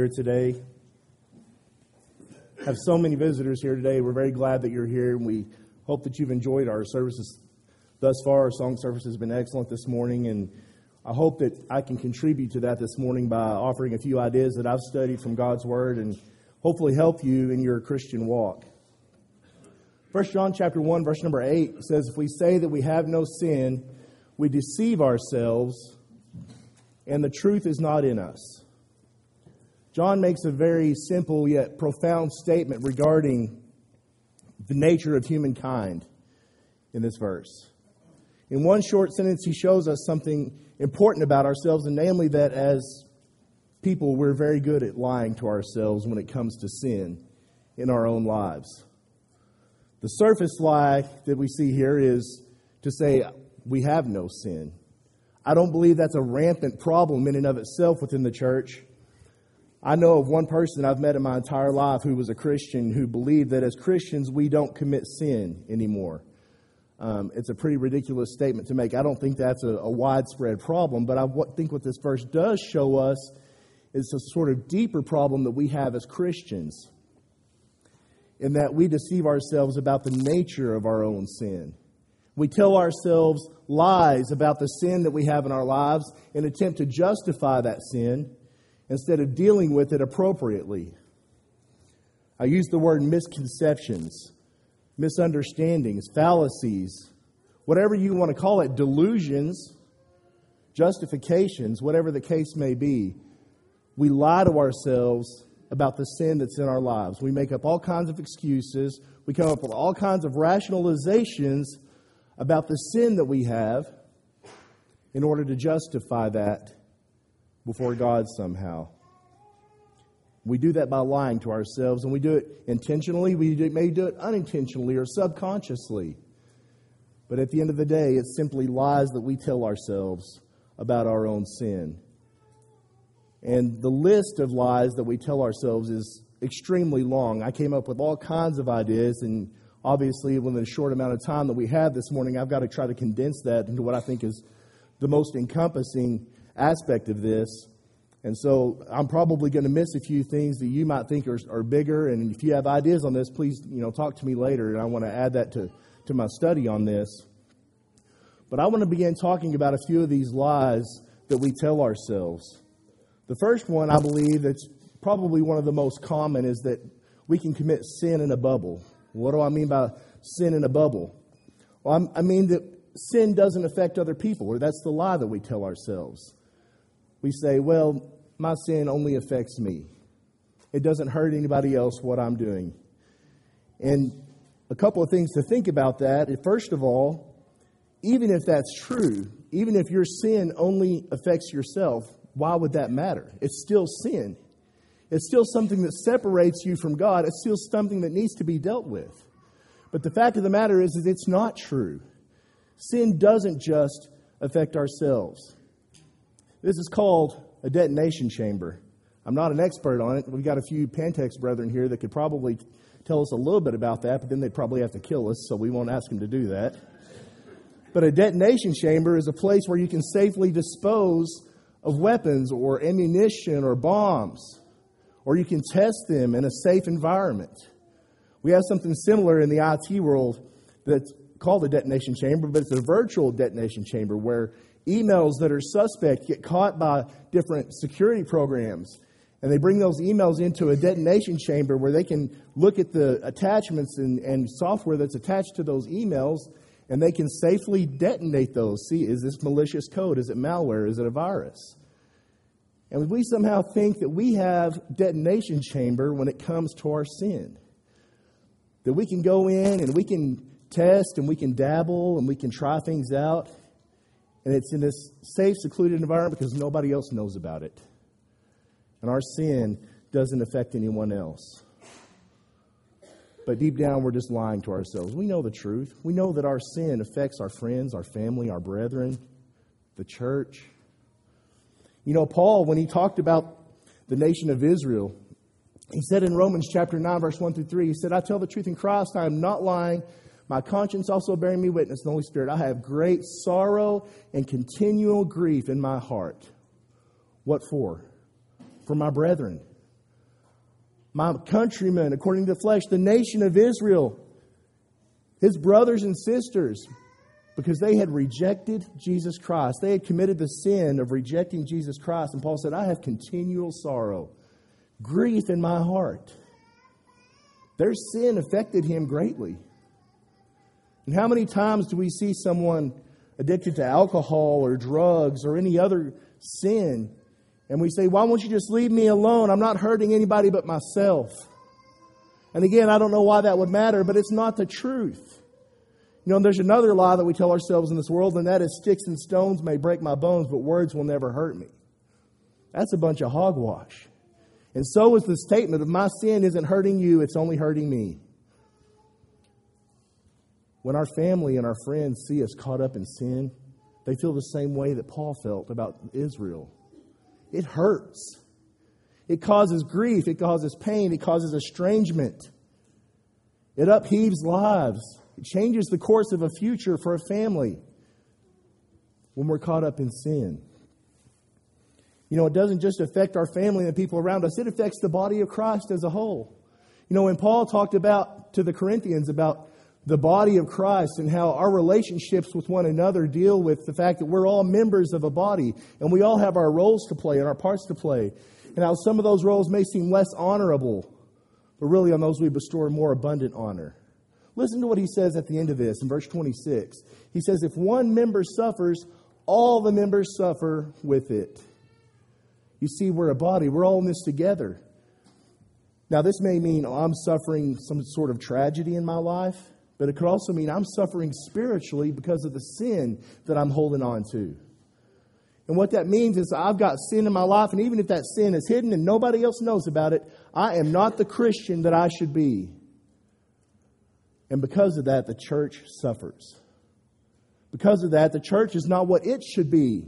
here today. Have so many visitors here today. We're very glad that you're here, and we hope that you've enjoyed our services thus far. Our song service has been excellent this morning, and I hope that I can contribute to that this morning by offering a few ideas that I've studied from God's Word and hopefully help you in your Christian walk. First John chapter 1 verse number 8 says if we say that we have no sin we deceive ourselves and the truth is not in us. John makes a very simple yet profound statement regarding the nature of humankind in this verse. In one short sentence, he shows us something important about ourselves, and namely that as people, we're very good at lying to ourselves when it comes to sin in our own lives. The surface lie that we see here is to say we have no sin. I don't believe that's a rampant problem in and of itself within the church. I know of one person I've met in my entire life who was a Christian who believed that as Christians we don't commit sin anymore. Um, it's a pretty ridiculous statement to make. I don't think that's a, a widespread problem, but I think what this verse does show us is a sort of deeper problem that we have as Christians, in that we deceive ourselves about the nature of our own sin. We tell ourselves lies about the sin that we have in our lives and attempt to justify that sin instead of dealing with it appropriately. I use the word misconceptions, misunderstandings, fallacies, whatever you want to call it, delusions, justifications, whatever the case may be. We lie to ourselves about the sin that's in our lives. We make up all kinds of excuses. We come up with all kinds of rationalizations about the sin that we have in order to justify that before God somehow. We do that by lying to ourselves, and we do it intentionally. We may do it unintentionally or subconsciously. But at the end of the day, it's simply lies that we tell ourselves about our own sin. And the list of lies that we tell ourselves is extremely long. I came up with all kinds of ideas, and obviously, within the short amount of time that we have this morning, I've got to try to condense that into what I think is the most encompassing aspect of this. And so I'm probably going to miss a few things that you might think are, are bigger. And if you have ideas on this, please you know talk to me later, and I want to add that to, to my study on this. But I want to begin talking about a few of these lies that we tell ourselves. The first one, I believe, that's probably one of the most common, is that we can commit sin in a bubble. What do I mean by sin in a bubble? Well, I mean that sin doesn't affect other people, or that's the lie that we tell ourselves. We say, well, my sin only affects me. It doesn't hurt anybody else what I'm doing. And a couple of things to think about that. First of all, even if that's true, even if your sin only affects yourself, why would that matter? It's still sin. It's still something that separates you from God. It's still something that needs to be dealt with. But the fact of the matter is, it's not true. Sin doesn't just affect ourselves. This is called a detonation chamber. I'm not an expert on it. We've got a few Pantex brethren here that could probably tell us a little bit about that, but then they'd probably have to kill us, so we won't ask them to do that. But a detonation chamber is a place where you can safely dispose of weapons or ammunition or bombs, or you can test them in a safe environment. We have something similar in the IT world that's called a detonation chamber, but it's a virtual detonation chamber where emails that are suspect get caught by different security programs. And they bring those emails into a detonation chamber where they can look at the attachments and, and software that's attached to those emails and they can safely detonate those. See, is this malicious code? Is it malware? Is it a virus? And we somehow think that we have detonation chamber when it comes to our sin. That we can go in and we can test and we can dabble and we can try things out. And it's in this safe, secluded environment because nobody else knows about it. And our sin doesn't affect anyone else. But deep down, we're just lying to ourselves. We know the truth. We know that our sin affects our friends, our family, our brethren, the church. You know, Paul, when he talked about the nation of Israel, he said in Romans chapter 9, verse 1 through 3, he said, I tell the truth in Christ, I am not lying. My conscience also bearing me witness, the Holy Spirit. I have great sorrow and continual grief in my heart. What for? For my brethren, my countrymen, according to the flesh, the nation of Israel, his brothers and sisters, because they had rejected Jesus Christ. They had committed the sin of rejecting Jesus Christ. And Paul said, I have continual sorrow, grief in my heart. Their sin affected him greatly. And how many times do we see someone addicted to alcohol or drugs or any other sin and we say, Why won't you just leave me alone? I'm not hurting anybody but myself. And again, I don't know why that would matter, but it's not the truth. You know, there's another lie that we tell ourselves in this world, and that is sticks and stones may break my bones, but words will never hurt me. That's a bunch of hogwash. And so is the statement of my sin isn't hurting you, it's only hurting me. When our family and our friends see us caught up in sin, they feel the same way that Paul felt about Israel. It hurts. It causes grief. It causes pain. It causes estrangement. It upheaves lives. It changes the course of a future for a family when we're caught up in sin. You know, it doesn't just affect our family and the people around us, it affects the body of Christ as a whole. You know, when Paul talked about to the Corinthians about the body of Christ and how our relationships with one another deal with the fact that we're all members of a body and we all have our roles to play and our parts to play. And how some of those roles may seem less honorable, but really on those we bestow more abundant honor. Listen to what he says at the end of this in verse 26. He says, If one member suffers, all the members suffer with it. You see, we're a body, we're all in this together. Now, this may mean I'm suffering some sort of tragedy in my life but it could also mean I'm suffering spiritually because of the sin that I'm holding on to. And what that means is I've got sin in my life, and even if that sin is hidden and nobody else knows about it, I am not the Christian that I should be. And because of that, the church suffers. Because of that, the church is not what it should be.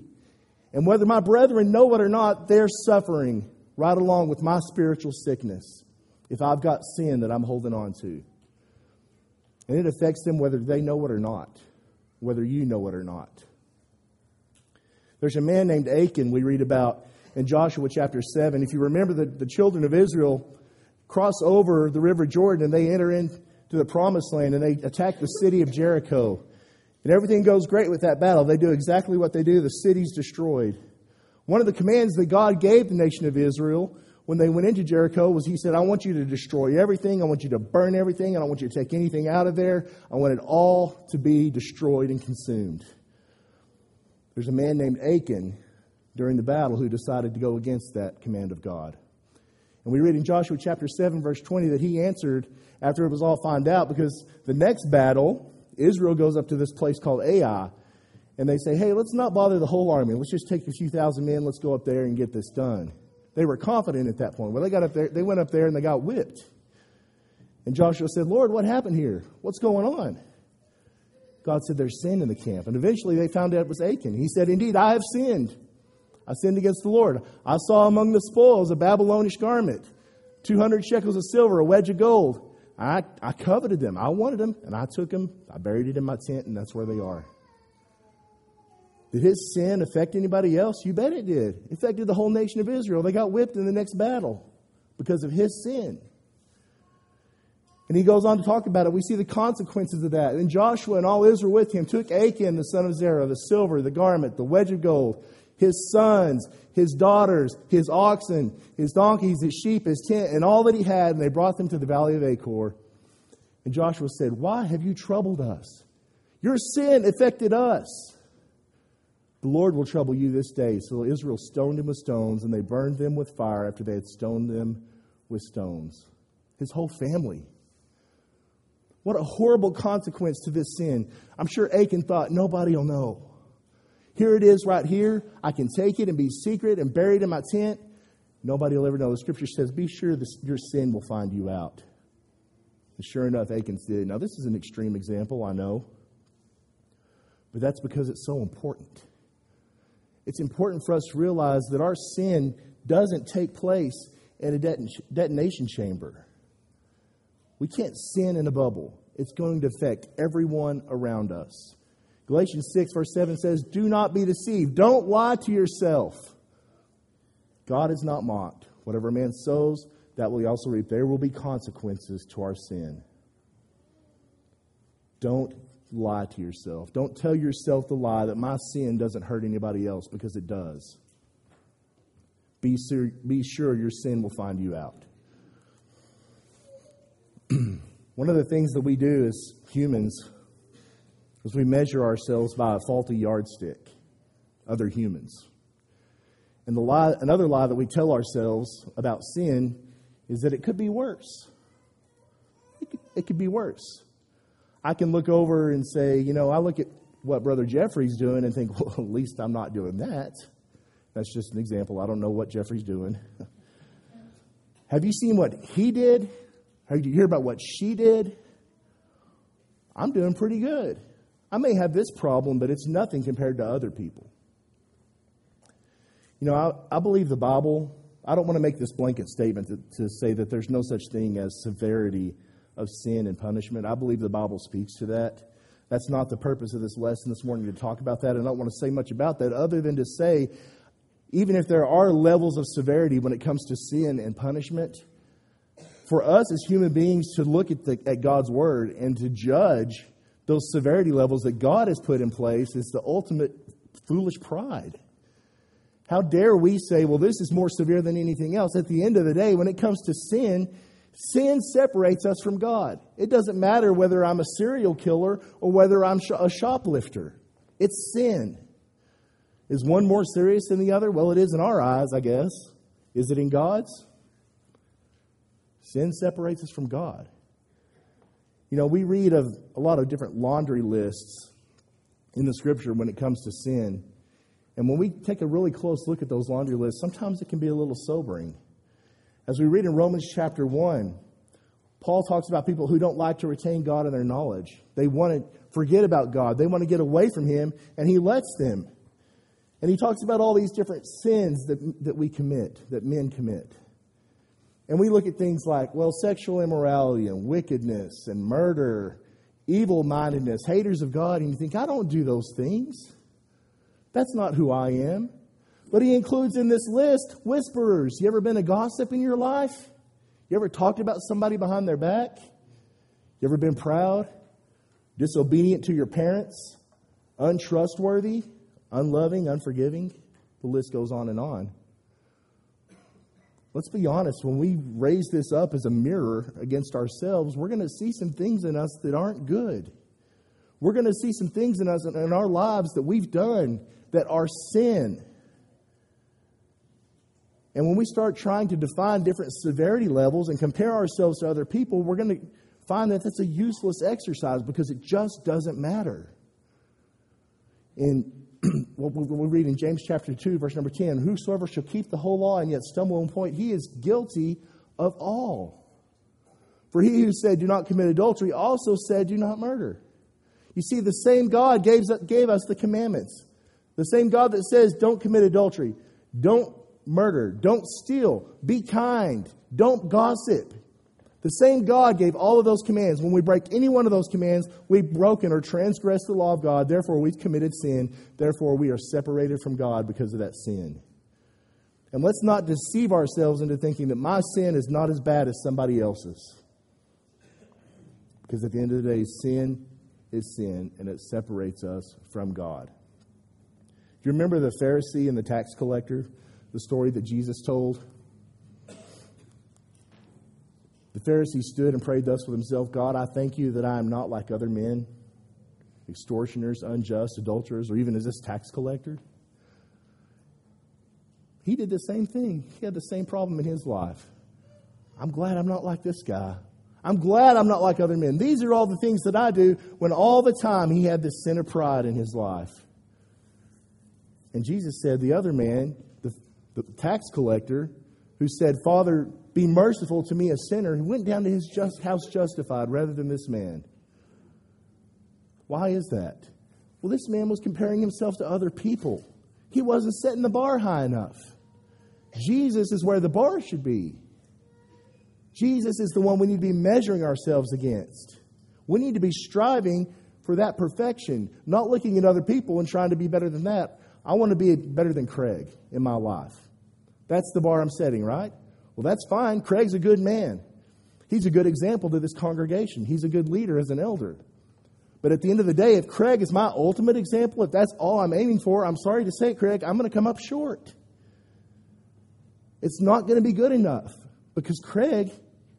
And whether my brethren know it or not, they're suffering right along with my spiritual sickness if I've got sin that I'm holding on to. And it affects them whether they know it or not, whether you know it or not. There's a man named Achan we read about in Joshua chapter 7. If you remember, the, the children of Israel cross over the river Jordan and they enter into the promised land and they attack the city of Jericho. And everything goes great with that battle. They do exactly what they do, the city's destroyed. One of the commands that God gave the nation of Israel when they went into Jericho was he said, I want you to destroy everything. I want you to burn everything. I don't want you to take anything out of there. I want it all to be destroyed and consumed. There's a man named Achan during the battle who decided to go against that command of God. And we read in Joshua chapter 7, verse 20, that he answered after it was all found out because the next battle, Israel goes up to this place called Ai. And they say, hey, let's not bother the whole army. Let's just take a few thousand men. Let's go up there and get this done. They were confident at that point. Well, they got up there, they went up there and they got whipped. And Joshua said, Lord, what happened here? What's going on? God said, There's sin in the camp. And eventually they found out it was Achan. He said, Indeed, I have sinned. I sinned against the Lord. I saw among the spoils a Babylonish garment, 200 shekels of silver, a wedge of gold. I, I coveted them. I wanted them, and I took them. I buried it in my tent, and that's where they are. Did his sin affect anybody else? You bet it did. It affected the whole nation of Israel. They got whipped in the next battle because of his sin. And he goes on to talk about it. We see the consequences of that. And Joshua and all Israel with him took Achan, the son of Zerah, the silver, the garment, the wedge of gold, his sons, his daughters, his oxen, his donkeys, his sheep, his tent, and all that he had, and they brought them to the valley of Achor. And Joshua said, Why have you troubled us? Your sin affected us. The Lord will trouble you this day. So Israel stoned him with stones, and they burned them with fire after they had stoned them with stones. His whole family. What a horrible consequence to this sin. I'm sure Achan thought, nobody will know. Here it is right here. I can take it and be secret and buried in my tent. Nobody will ever know. The scripture says, be sure this, your sin will find you out. And sure enough, Achan did. Now, this is an extreme example, I know. But that's because it's so important it's important for us to realize that our sin doesn't take place in a detonation chamber. We can't sin in a bubble, it's going to affect everyone around us. Galatians 6, verse 7 says, Do not be deceived. Don't lie to yourself. God is not mocked. Whatever a man sows, that will he also reap. There will be consequences to our sin. Don't lie to yourself. Don't tell yourself the lie that my sin doesn't hurt anybody else because it does. Be, sur- be sure your sin will find you out. One of the things that we do as humans is we measure ourselves by a faulty yardstick, other humans. And the lie, another lie that we tell ourselves about sin is that it could be worse. It could, it could be worse. I can look over and say, you know, I look at what Brother Jeffrey's doing and think, well, at least I'm not doing that. That's just an example. I don't know what Jeffrey's doing. Have you seen what he did? Have you hear about what she did? I'm doing pretty good. I may have this problem, but it's nothing compared to other people. You know, I, I believe the Bible. I don't want to make this blanket statement to, to say that there's no such thing as severity of sin and punishment. I believe the Bible speaks to that. That's not the purpose of this lesson this morning to talk about that. I don't want to say much about that other than to say, even if there are levels of severity when it comes to sin and punishment, for us as human beings to look at, the, at God's Word and to judge those severity levels that God has put in place is the ultimate foolish pride. How dare we say, well, this is more severe than anything else? At the end of the day, when it comes to sin, Sin separates us from God. It doesn't matter whether I'm a serial killer or whether I'm a shoplifter. It's sin. Is one more serious than the other? Well, it is in our eyes, I guess. Is it in God's? Sin separates us from God. You know, we read of a lot of different laundry lists in the scripture when it comes to sin. And when we take a really close look at those laundry lists, sometimes it can be a little sobering. As we read in Romans chapter 1, Paul talks about people who don't like to retain God in their knowledge. They want to forget about God, they want to get away from Him, and He lets them. And he talks about all these different sins that, that we commit, that men commit. And we look at things like, well, sexual immorality and wickedness and murder, evil mindedness, haters of God, and you think, I don't do those things. That's not who I am. But he includes in this list whisperers. You ever been a gossip in your life? You ever talked about somebody behind their back? You ever been proud, disobedient to your parents, untrustworthy, unloving, unforgiving? The list goes on and on. Let's be honest, when we raise this up as a mirror against ourselves, we're going to see some things in us that aren't good. We're going to see some things in us and in our lives that we've done that are sin. And when we start trying to define different severity levels and compare ourselves to other people, we're going to find that that's a useless exercise because it just doesn't matter. In what we read in James chapter 2, verse number 10 Whosoever shall keep the whole law and yet stumble in point, he is guilty of all. For he who said, Do not commit adultery, also said, Do not murder. You see, the same God gave, gave us the commandments. The same God that says, Don't commit adultery, don't murder, don't steal, be kind, don't gossip. The same God gave all of those commands. When we break any one of those commands, we've broken or transgressed the law of God. Therefore, we've committed sin. Therefore, we are separated from God because of that sin. And let's not deceive ourselves into thinking that my sin is not as bad as somebody else's. Because at the end of the day, sin is sin, and it separates us from God. Do you remember the Pharisee and the tax collector? The story that Jesus told? The Pharisee stood and prayed thus with himself God, I thank you that I am not like other men, extortioners, unjust, adulterers, or even as this tax collector. He did the same thing. He had the same problem in his life. I'm glad I'm not like this guy. I'm glad I'm not like other men. These are all the things that I do when all the time he had this sin of pride in his life. And Jesus said, The other man, the tax collector who said, Father, be merciful to me, a sinner, who went down to his just, house justified rather than this man. Why is that? Well, this man was comparing himself to other people. He wasn't setting the bar high enough. Jesus is where the bar should be. Jesus is the one we need to be measuring ourselves against. We need to be striving for that perfection, not looking at other people and trying to be better than that. I want to be better than Craig in my life. That's the bar I'm setting, right? Well, that's fine. Craig's a good man. He's a good example to this congregation. He's a good leader as an elder. But at the end of the day, if Craig is my ultimate example, if that's all I'm aiming for, I'm sorry to say, Craig, I'm going to come up short. It's not going to be good enough because Craig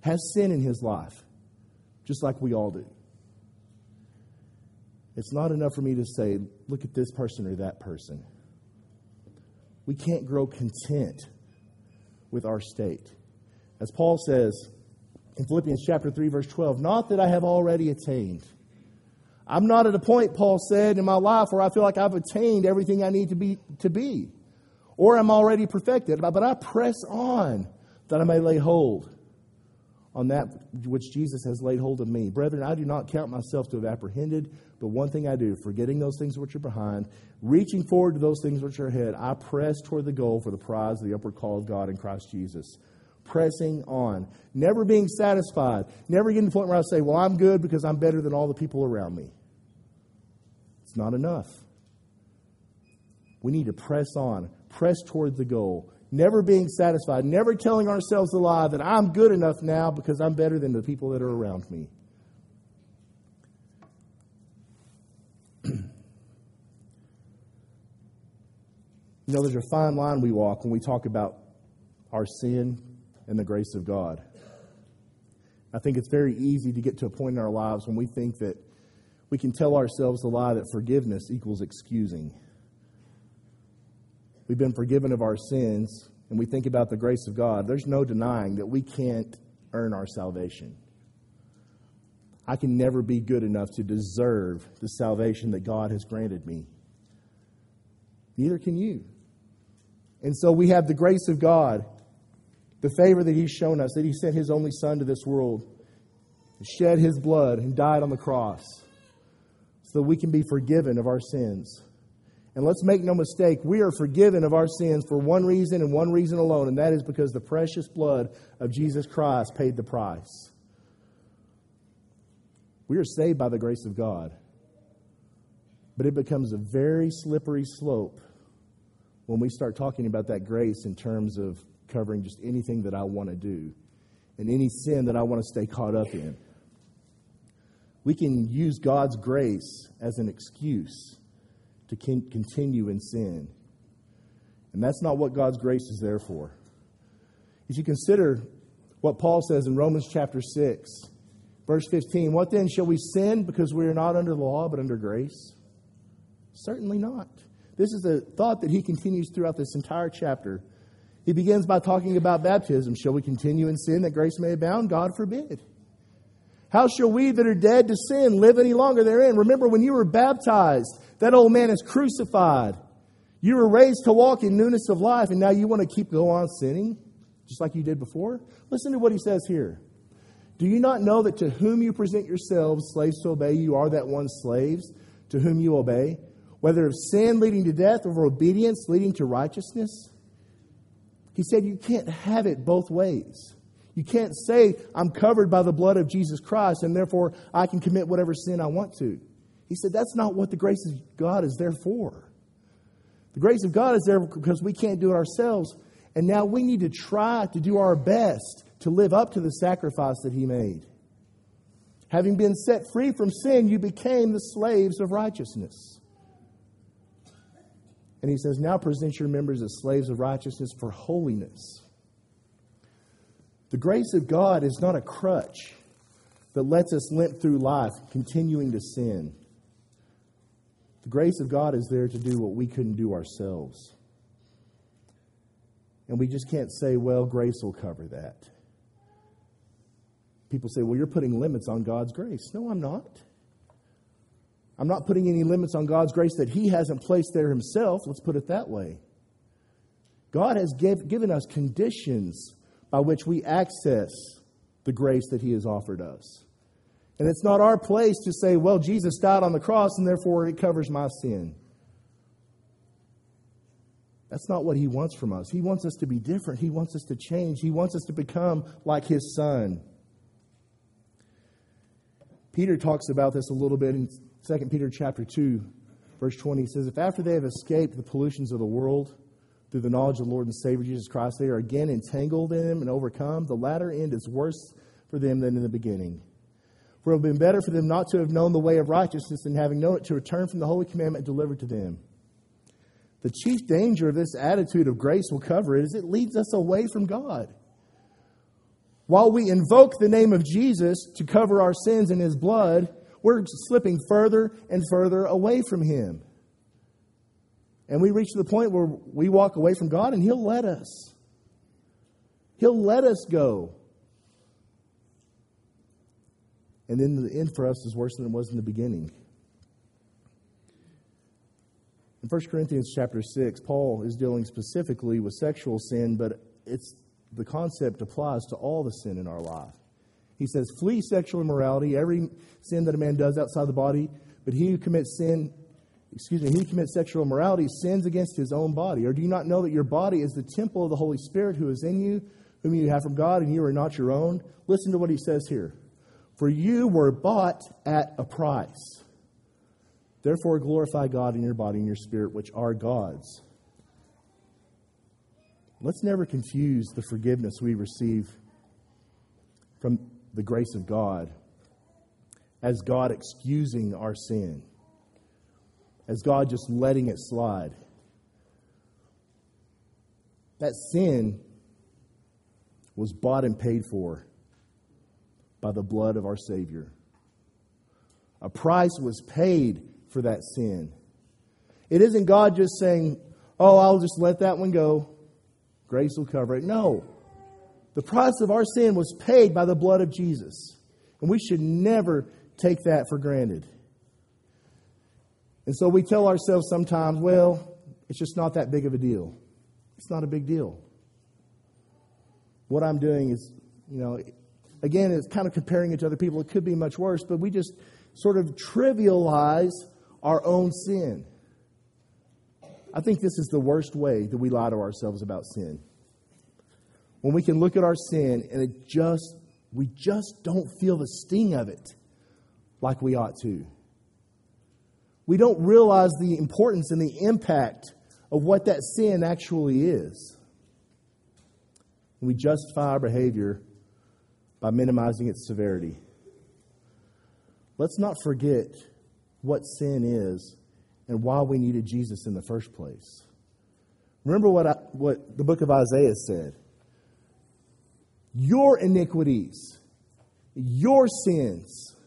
has sin in his life, just like we all do. It's not enough for me to say, look at this person or that person. We can't grow content with our state. As Paul says in Philippians chapter 3 verse 12, not that I have already attained. I'm not at a point Paul said in my life where I feel like I've attained everything I need to be to be or I'm already perfected, but I press on that I may lay hold on that which Jesus has laid hold of me. Brethren, I do not count myself to have apprehended, but one thing I do, forgetting those things which are behind, reaching forward to those things which are ahead, I press toward the goal for the prize of the upward call of God in Christ Jesus. Pressing on, never being satisfied, never getting to the point where I say, Well, I'm good because I'm better than all the people around me. It's not enough. We need to press on, press toward the goal, never being satisfied, never telling ourselves the lie that I'm good enough now because I'm better than the people that are around me. you know, there's a fine line we walk when we talk about our sin and the grace of God. I think it's very easy to get to a point in our lives when we think that we can tell ourselves the lie that forgiveness equals excusing we've been forgiven of our sins, and we think about the grace of God, there's no denying that we can't earn our salvation. I can never be good enough to deserve the salvation that God has granted me. Neither can you. And so we have the grace of God, the favor that He's shown us, that He sent His only Son to this world, shed His blood, and died on the cross so that we can be forgiven of our sins. And let's make no mistake, we are forgiven of our sins for one reason and one reason alone, and that is because the precious blood of Jesus Christ paid the price. We are saved by the grace of God. But it becomes a very slippery slope when we start talking about that grace in terms of covering just anything that I want to do and any sin that I want to stay caught up in. We can use God's grace as an excuse to continue in sin. And that's not what God's grace is there for. If you consider what Paul says in Romans chapter 6, verse 15, what then shall we sin because we are not under the law but under grace? Certainly not. This is a thought that he continues throughout this entire chapter. He begins by talking about baptism. Shall we continue in sin that grace may abound? God forbid. How shall we that are dead to sin live any longer therein? Remember, when you were baptized, that old man is crucified. You were raised to walk in newness of life, and now you want to keep go on sinning, just like you did before? Listen to what he says here. Do you not know that to whom you present yourselves slaves to obey, you are that one slaves to whom you obey, whether of sin leading to death or of obedience leading to righteousness? He said you can't have it both ways. You can't say, I'm covered by the blood of Jesus Christ, and therefore I can commit whatever sin I want to. He said, That's not what the grace of God is there for. The grace of God is there because we can't do it ourselves. And now we need to try to do our best to live up to the sacrifice that He made. Having been set free from sin, you became the slaves of righteousness. And He says, Now present your members as slaves of righteousness for holiness. The grace of God is not a crutch that lets us limp through life continuing to sin. The grace of God is there to do what we couldn't do ourselves. And we just can't say, well, grace will cover that. People say, well, you're putting limits on God's grace. No, I'm not. I'm not putting any limits on God's grace that He hasn't placed there Himself. Let's put it that way. God has give, given us conditions by which we access the grace that He has offered us. And it's not our place to say, well, Jesus died on the cross and therefore it covers my sin. That's not what he wants from us. He wants us to be different. He wants us to change. He wants us to become like his son. Peter talks about this a little bit in 2 Peter chapter 2, verse 20. He says, If after they have escaped the pollutions of the world, through the knowledge of the Lord and Savior Jesus Christ, they are again entangled in them and overcome. The latter end is worse for them than in the beginning. For it would have been better for them not to have known the way of righteousness than having known it to return from the holy commandment delivered to them. The chief danger of this attitude of grace will cover it is it leads us away from God. While we invoke the name of Jesus to cover our sins in his blood, we're slipping further and further away from him. And we reach the point where we walk away from God and he'll let us. He'll let us go. And then the end for us is worse than it was in the beginning. In 1 Corinthians chapter 6, Paul is dealing specifically with sexual sin, but it's the concept applies to all the sin in our life. He says, Flee sexual immorality, every sin that a man does outside the body, but he who commits sin, excuse me, he who commits sexual immorality sins against his own body. Or do you not know that your body is the temple of the Holy Spirit who is in you, whom you have from God, and you are not your own? Listen to what he says here. For you were bought at a price. Therefore, glorify God in your body and your spirit, which are God's. Let's never confuse the forgiveness we receive from the grace of God as God excusing our sin, as God just letting it slide. That sin was bought and paid for by the blood of our Savior. A price was paid for that sin. It isn't God just saying, oh, I'll just let that one go. Grace will cover it. No. The price of our sin was paid by the blood of Jesus. And we should never take that for granted. And so we tell ourselves sometimes, well, it's just not that big of a deal. It's not a big deal. What I'm doing is, you know, again, it's kind of comparing it to other people. It could be much worse, but we just sort of trivialize our own sin. I think this is the worst way that we lie to ourselves about sin. When we can look at our sin and it just, we just don't feel the sting of it like we ought to. We don't realize the importance and the impact of what that sin actually is. We justify our behavior by minimizing its severity. Let's not forget what sin is and why we needed Jesus in the first place. Remember what, I, what the book of Isaiah said Your iniquities, your sins.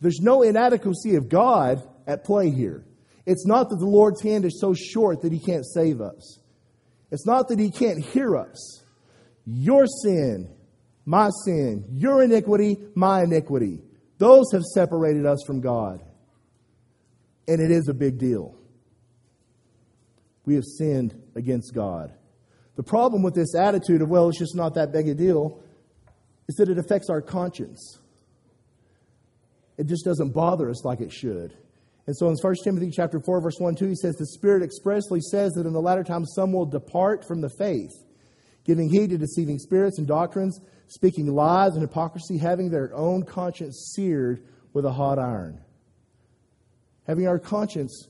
There's no inadequacy of God at play here. It's not that the Lord's hand is so short that he can't save us. It's not that he can't hear us. Your sin, my sin, your iniquity, my iniquity. Those have separated us from God and it is a big deal. We have sinned against God. The problem with this attitude of, well, it's just not that big a deal, is that it affects our conscience. It just doesn't bother us like it should. And so in 1 Timothy chapter 4, verse 1 2, he says, The Spirit expressly says that in the latter times some will depart from the faith, giving heed to deceiving spirits and doctrines, speaking lies and hypocrisy, having their own conscience seared with a hot iron having our conscience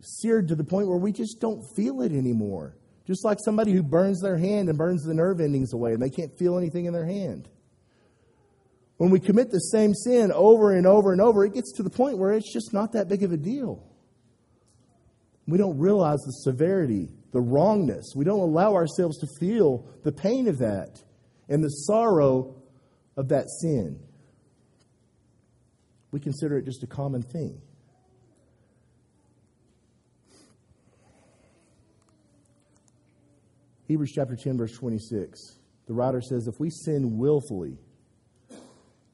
seared to the point where we just don't feel it anymore. Just like somebody who burns their hand and burns the nerve endings away and they can't feel anything in their hand. When we commit the same sin over and over and over, it gets to the point where it's just not that big of a deal. We don't realize the severity, the wrongness. We don't allow ourselves to feel the pain of that and the sorrow of that sin. We consider it just a common thing. Hebrews chapter 10, verse 26. The writer says, If we sin willfully,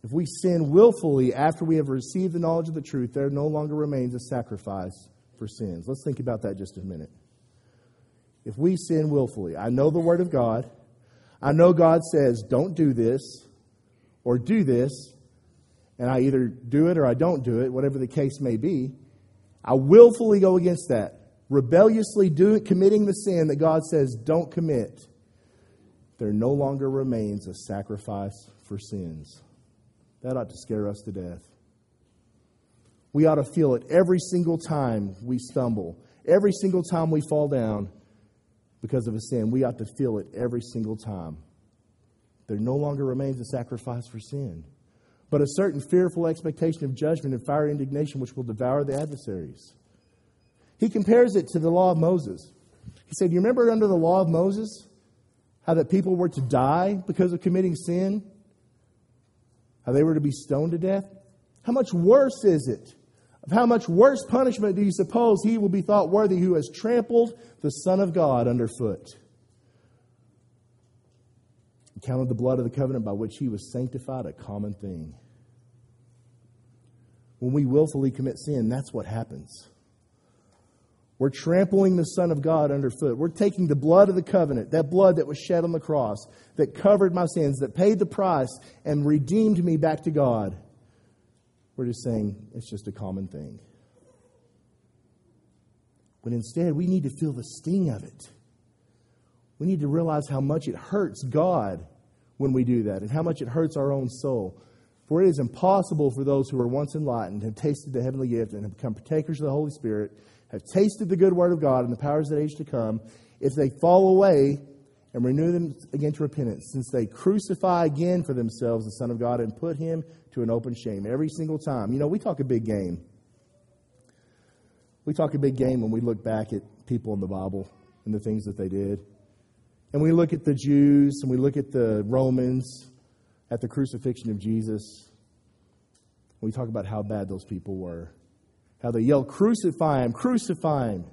if we sin willfully after we have received the knowledge of the truth, there no longer remains a sacrifice for sins. Let's think about that just a minute. If we sin willfully, I know the Word of God. I know God says, don't do this or do this, and I either do it or I don't do it, whatever the case may be. I willfully go against that rebelliously doing, committing the sin that God says don't commit, there no longer remains a sacrifice for sins. That ought to scare us to death. We ought to feel it every single time we stumble, every single time we fall down. Because of a sin, we ought to feel it every single time. There no longer remains a sacrifice for sin, but a certain fearful expectation of judgment and fiery indignation which will devour the adversaries. He compares it to the law of Moses. He said, You remember under the law of Moses how that people were to die because of committing sin? How they were to be stoned to death? How much worse is it? Of how much worse punishment do you suppose he will be thought worthy who has trampled the Son of God underfoot? Counted the blood of the covenant by which he was sanctified a common thing. When we willfully commit sin, that's what happens. We're trampling the Son of God underfoot. We're taking the blood of the covenant, that blood that was shed on the cross, that covered my sins, that paid the price and redeemed me back to God. We're just saying it's just a common thing. But instead, we need to feel the sting of it. We need to realize how much it hurts God when we do that and how much it hurts our own soul. For it is impossible for those who were once enlightened, have tasted the heavenly gift, and have become partakers of the Holy Spirit, have tasted the good word of God and the powers the age to come, if they fall away and renew them again to repentance, since they crucify again for themselves the Son of God and put him to an open shame every single time. You know, we talk a big game. We talk a big game when we look back at people in the Bible and the things that they did. And we look at the Jews and we look at the Romans at the crucifixion of Jesus. We talk about how bad those people were. How they yelled, Crucify him, crucify him.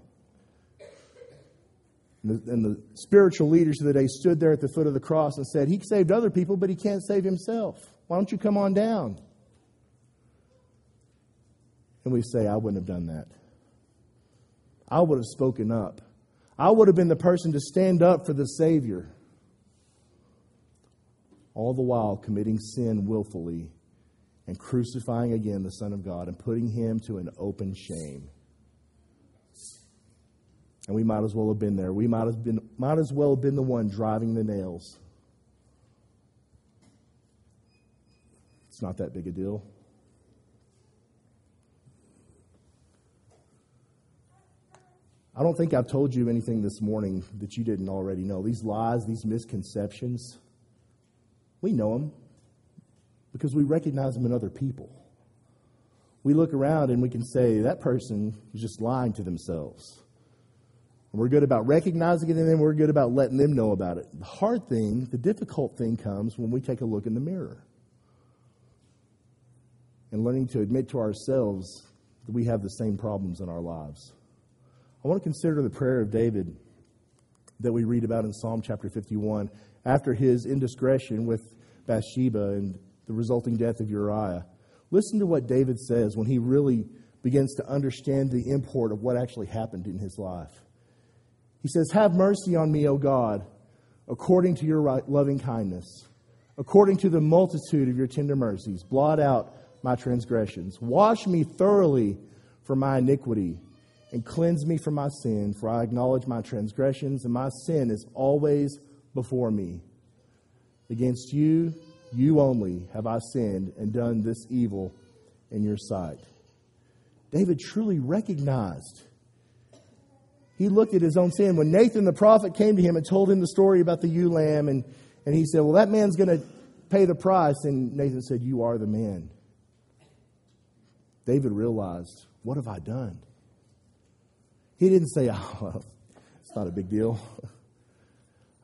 And the, and the, spiritual leaders of the day stood there at the foot of the cross and said, He saved other people, but he can't save himself. Why don't you come on down? And we say, I wouldn't have done that. I would have spoken up. I would have been the person to stand up for the Savior. All the while committing sin willfully and crucifying again the Son of God and putting him to an open shame. And we might as well have been there. We might, have been, might as well have been the one driving the nails. It's not that big a deal. I don't think I've told you anything this morning that you didn't already know. These lies, these misconceptions, we know them because we recognize them in other people. We look around and we can say, that person is just lying to themselves. We're good about recognizing it and then we're good about letting them know about it. The hard thing, the difficult thing comes when we take a look in the mirror and learning to admit to ourselves that we have the same problems in our lives. I want to consider the prayer of David that we read about in Psalm chapter 51 after his indiscretion with Bathsheba and the resulting death of Uriah. Listen to what David says when he really begins to understand the import of what actually happened in his life. He says, Have mercy on me, O God, according to your loving kindness, according to the multitude of your tender mercies. Blot out my transgressions. Wash me thoroughly from my iniquity and cleanse me from my sin, for I acknowledge my transgressions, and my sin is always before me. Against you, you only, have I sinned and done this evil in your sight. David truly recognized. He looked at his own sin. When Nathan the prophet came to him and told him the story about the ewe lamb, and, and he said, Well, that man's going to pay the price. And Nathan said, You are the man. David realized, what have I done? He didn't say, oh, well, it's not a big deal.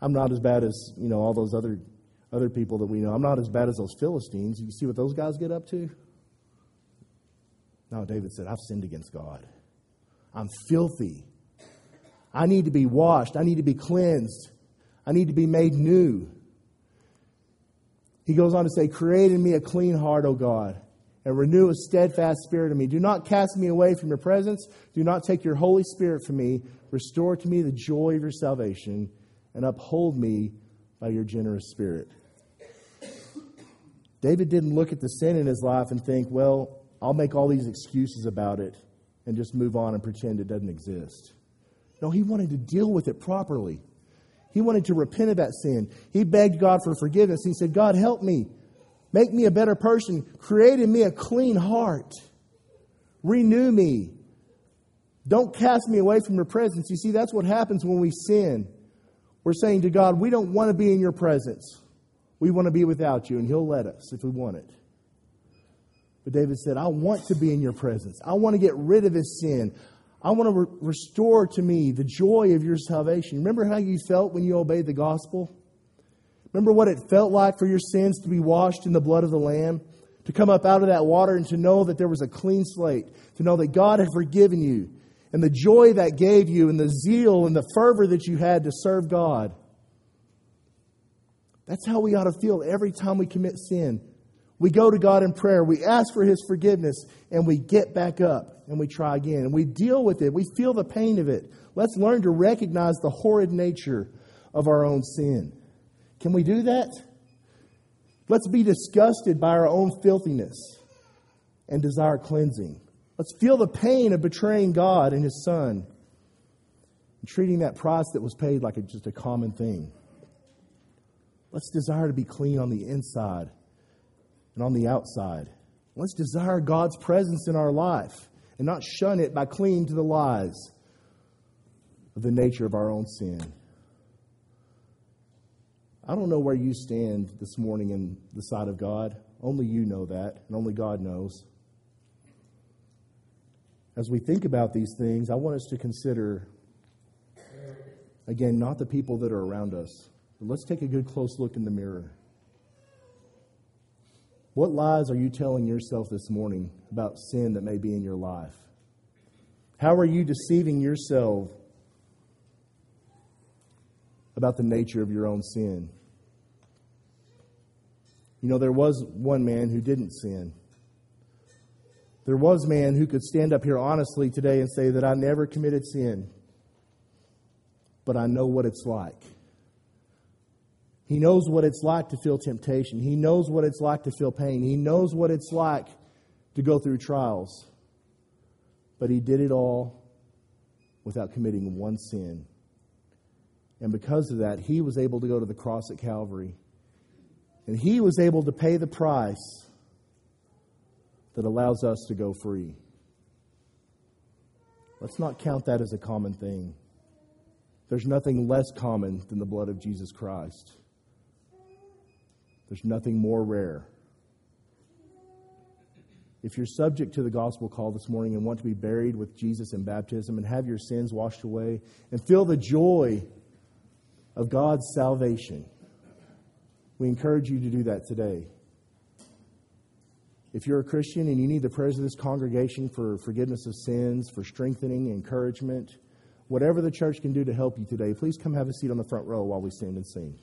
I'm not as bad as, you know, all those other other people that we know. I'm not as bad as those Philistines. You see what those guys get up to? No, David said, I've sinned against God. I'm filthy. I need to be washed. I need to be cleansed. I need to be made new. He goes on to say, Create in me a clean heart, O God, and renew a steadfast spirit in me. Do not cast me away from your presence. Do not take your Holy Spirit from me. Restore to me the joy of your salvation and uphold me by your generous spirit. David didn't look at the sin in his life and think, well, I'll make all these excuses about it and just move on and pretend it doesn't exist. No, he wanted to deal with it properly. He wanted to repent of that sin. He begged God for forgiveness. He said, God, help me. Make me a better person. Create in me a clean heart. Renew me. Don't cast me away from your presence. You see, that's what happens when we sin. We're saying to God, we don't want to be in your presence. We want to be without you, and He'll let us if we want it. But David said, I want to be in your presence. I want to get rid of this sin. I want to re- restore to me the joy of your salvation. Remember how you felt when you obeyed the gospel? Remember what it felt like for your sins to be washed in the blood of the Lamb? To come up out of that water and to know that there was a clean slate, to know that God had forgiven you, and the joy that gave you, and the zeal and the fervor that you had to serve God. That's how we ought to feel every time we commit sin. We go to God in prayer, we ask for His forgiveness, and we get back up and we try again. And we deal with it, we feel the pain of it. Let's learn to recognize the horrid nature of our own sin. Can we do that? Let's be disgusted by our own filthiness and desire cleansing. Let's feel the pain of betraying God and His Son and treating that price that was paid like a, just a common thing. Let's desire to be clean on the inside and on the outside. Let's desire God's presence in our life and not shun it by clinging to the lies of the nature of our own sin. I don't know where you stand this morning in the sight of God. Only you know that, and only God knows. As we think about these things, I want us to consider, again, not the people that are around us, but let's take a good close look in the mirror. What lies are you telling yourself this morning about sin that may be in your life? How are you deceiving yourself about the nature of your own sin? You know, there was one man who didn't sin. There was man who could stand up here honestly today and say that I never committed sin, but I know what it's like. He knows what it's like to feel temptation. He knows what it's like to feel pain. He knows what it's like to go through trials. But he did it all without committing one sin. And because of that, he was able to go to the cross at Calvary. And he was able to pay the price that allows us to go free. Let's not count that as a common thing. There's nothing less common than the blood of Jesus Christ. There's nothing more rare. If you're subject to the gospel call this morning and want to be buried with Jesus in baptism and have your sins washed away and feel the joy of God's salvation, we encourage you to do that today. If you're a Christian and you need the prayers of this congregation for forgiveness of sins, for strengthening, encouragement, whatever the church can do to help you today, please come have a seat on the front row while we stand and sing.